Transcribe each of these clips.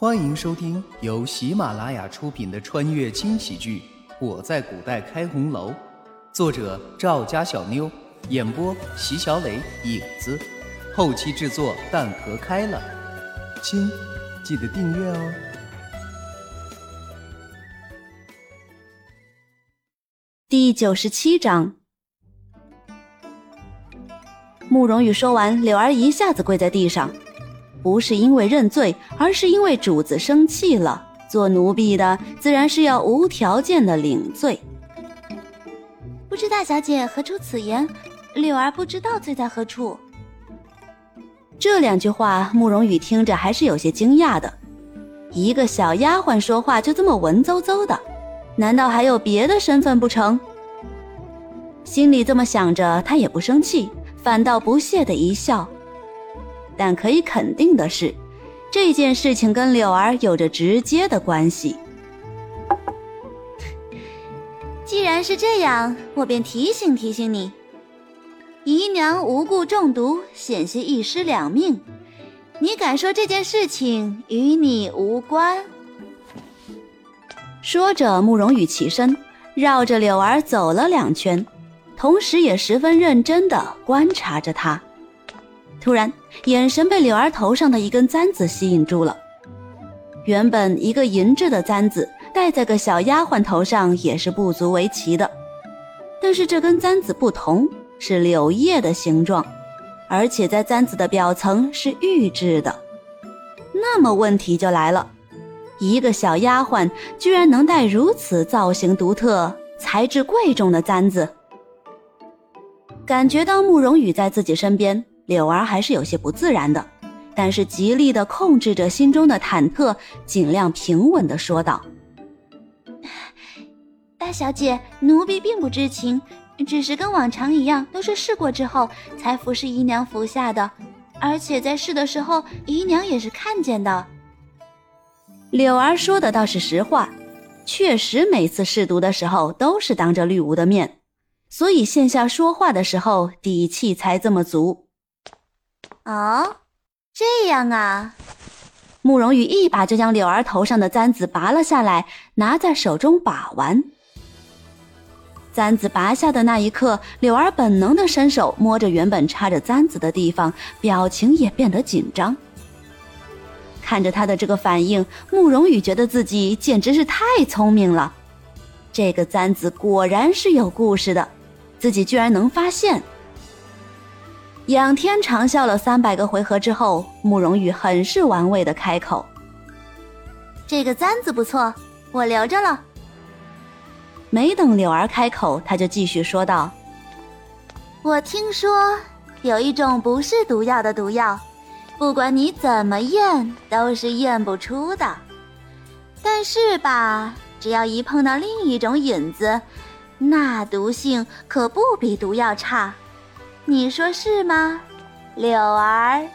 欢迎收听由喜马拉雅出品的穿越轻喜剧《我在古代开红楼》，作者赵家小妞，演播席小磊、影子，后期制作蛋壳开了。亲，记得订阅哦。第九十七章，慕容羽说完，柳儿一下子跪在地上。不是因为认罪，而是因为主子生气了。做奴婢的自然是要无条件的领罪。不知大小姐何出此言？柳儿不知道罪在何处。这两句话，慕容羽听着还是有些惊讶的。一个小丫鬟说话就这么文绉绉的，难道还有别的身份不成？心里这么想着，他也不生气，反倒不屑的一笑。但可以肯定的是，这件事情跟柳儿有着直接的关系。既然是这样，我便提醒提醒你：姨娘无故中毒，险些一尸两命。你敢说这件事情与你无关？说着，慕容羽起身，绕着柳儿走了两圈，同时也十分认真地观察着她。突然，眼神被柳儿头上的一根簪子吸引住了。原本一个银质的簪子戴在个小丫鬟头上也是不足为奇的，但是这根簪子不同，是柳叶的形状，而且在簪子的表层是玉制的。那么问题就来了，一个小丫鬟居然能戴如此造型独特、材质贵重的簪子？感觉到慕容羽在自己身边。柳儿还是有些不自然的，但是极力的控制着心中的忐忑，尽量平稳的说道：“大小姐，奴婢并不知情，只是跟往常一样，都是试过之后才服侍姨娘服下的，而且在试的时候，姨娘也是看见的。”柳儿说的倒是实话，确实每次试毒的时候都是当着绿芜的面，所以线下说话的时候底气才这么足。哦，这样啊！慕容羽一把就将柳儿头上的簪子拔了下来，拿在手中把玩。簪子拔下的那一刻，柳儿本能的伸手摸着原本插着簪子的地方，表情也变得紧张。看着他的这个反应，慕容羽觉得自己简直是太聪明了。这个簪子果然是有故事的，自己居然能发现。仰天长啸了三百个回合之后，慕容羽很是玩味的开口：“这个簪子不错，我留着了。”没等柳儿开口，他就继续说道：“我听说有一种不是毒药的毒药，不管你怎么验都是验不出的。但是吧，只要一碰到另一种引子，那毒性可不比毒药差。”你说是吗，柳儿？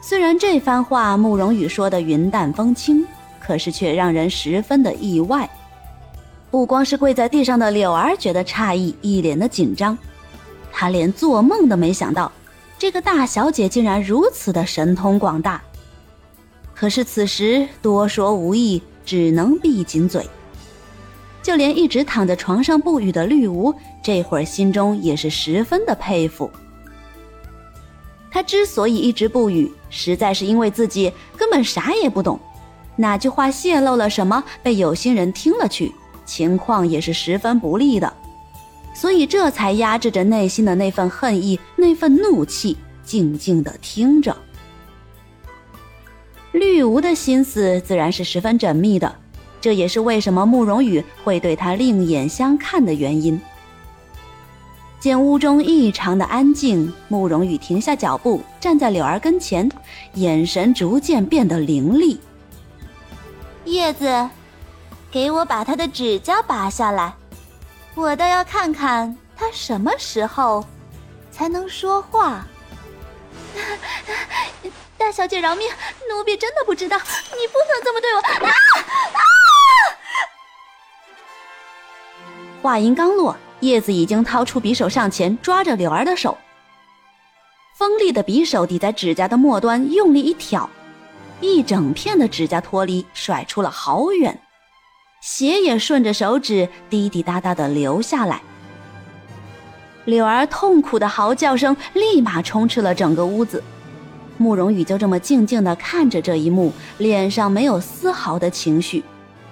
虽然这番话慕容羽说的云淡风轻，可是却让人十分的意外。不光是跪在地上的柳儿觉得诧异，一脸的紧张。她连做梦都没想到，这个大小姐竟然如此的神通广大。可是此时多说无益，只能闭紧嘴。就连一直躺在床上不语的绿芜，这会儿心中也是十分的佩服。他之所以一直不语，实在是因为自己根本啥也不懂，哪句话泄露了什么，被有心人听了去，情况也是十分不利的，所以这才压制着内心的那份恨意、那份怒气，静静的听着。绿芜的心思自然是十分缜密的。这也是为什么慕容羽会对他另眼相看的原因。见屋中异常的安静，慕容羽停下脚步，站在柳儿跟前，眼神逐渐变得凌厉。叶子，给我把他的指甲拔下来，我倒要看看他什么时候才能说话。大小姐饶命，奴婢真的不知道，你不能这么对我！啊啊！话音刚落，叶子已经掏出匕首上前抓着柳儿的手，锋利的匕首抵在指甲的末端，用力一挑，一整片的指甲脱离，甩出了好远，血也顺着手指滴滴答答的流下来。柳儿痛苦的嚎叫声立马充斥了整个屋子，慕容羽就这么静静的看着这一幕，脸上没有丝毫的情绪，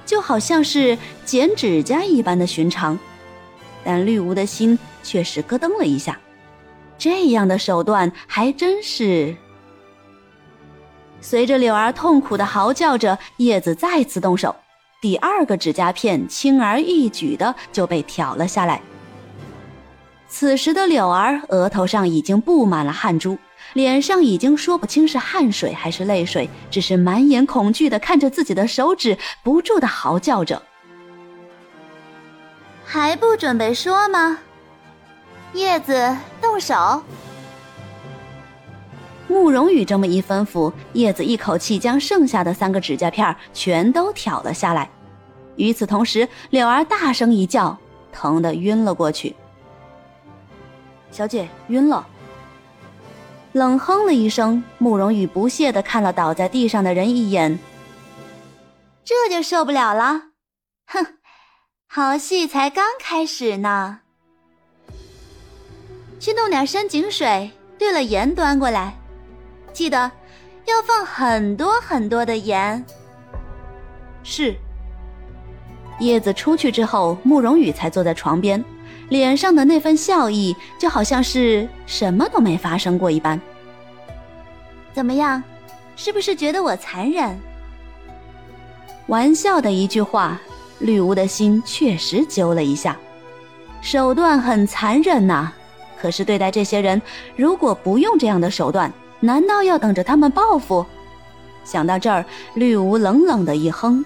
就好像是剪指甲一般的寻常。但绿芜的心却是咯噔了一下，这样的手段还真是。随着柳儿痛苦的嚎叫着，叶子再次动手，第二个指甲片轻而易举的就被挑了下来。此时的柳儿额头上已经布满了汗珠，脸上已经说不清是汗水还是泪水，只是满眼恐惧的看着自己的手指，不住的嚎叫着。还不准备说吗？叶子，动手！慕容羽这么一吩咐，叶子一口气将剩下的三个指甲片全都挑了下来。与此同时，柳儿大声一叫，疼得晕了过去。小姐晕了，冷哼了一声。慕容羽不屑的看了倒在地上的人一眼，这就受不了了。哼，好戏才刚开始呢。去弄点深井水，兑了盐端过来，记得要放很多很多的盐。是。叶子出去之后，慕容羽才坐在床边。脸上的那份笑意，就好像是什么都没发生过一般。怎么样，是不是觉得我残忍？玩笑的一句话，绿芜的心确实揪了一下。手段很残忍呐，可是对待这些人，如果不用这样的手段，难道要等着他们报复？想到这儿，绿芜冷冷的一哼：“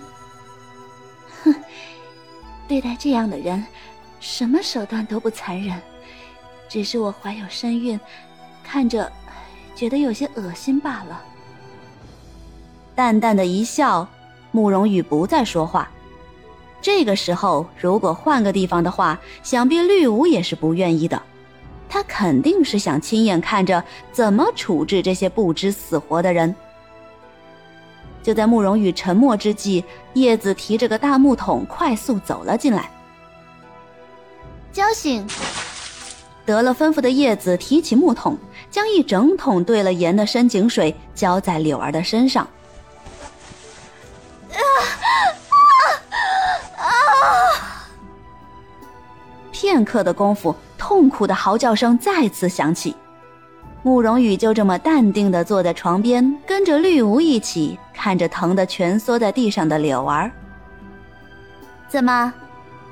哼，对待这样的人。”什么手段都不残忍，只是我怀有身孕，看着觉得有些恶心罢了。淡淡的一笑，慕容羽不再说话。这个时候，如果换个地方的话，想必绿芜也是不愿意的。他肯定是想亲眼看着怎么处置这些不知死活的人。就在慕容羽沉默之际，叶子提着个大木桶快速走了进来。交醒！得了吩咐的叶子提起木桶，将一整桶兑了盐的深井水浇在柳儿的身上。啊啊啊！片刻的功夫，痛苦的嚎叫声再次响起。慕容羽就这么淡定的坐在床边，跟着绿芜一起看着疼得蜷缩在地上的柳儿。怎么，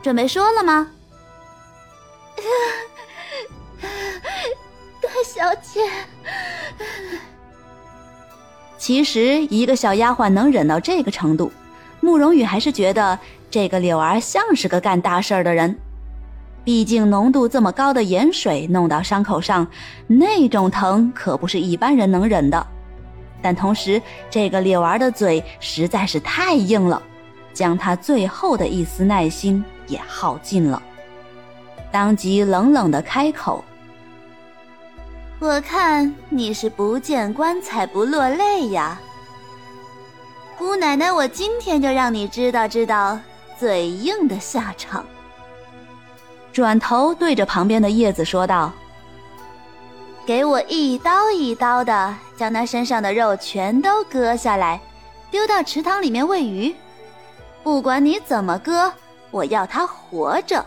准备说了吗？小姐，其实一个小丫鬟能忍到这个程度，慕容羽还是觉得这个柳儿像是个干大事儿的人。毕竟浓度这么高的盐水弄到伤口上，那种疼可不是一般人能忍的。但同时，这个柳儿的嘴实在是太硬了，将她最后的一丝耐心也耗尽了。当即冷冷的开口：“我看你是不见棺材不落泪呀，姑奶奶，我今天就让你知道知道嘴硬的下场。”转头对着旁边的叶子说道：“给我一刀一刀的将他身上的肉全都割下来，丢到池塘里面喂鱼。不管你怎么割，我要他活着。”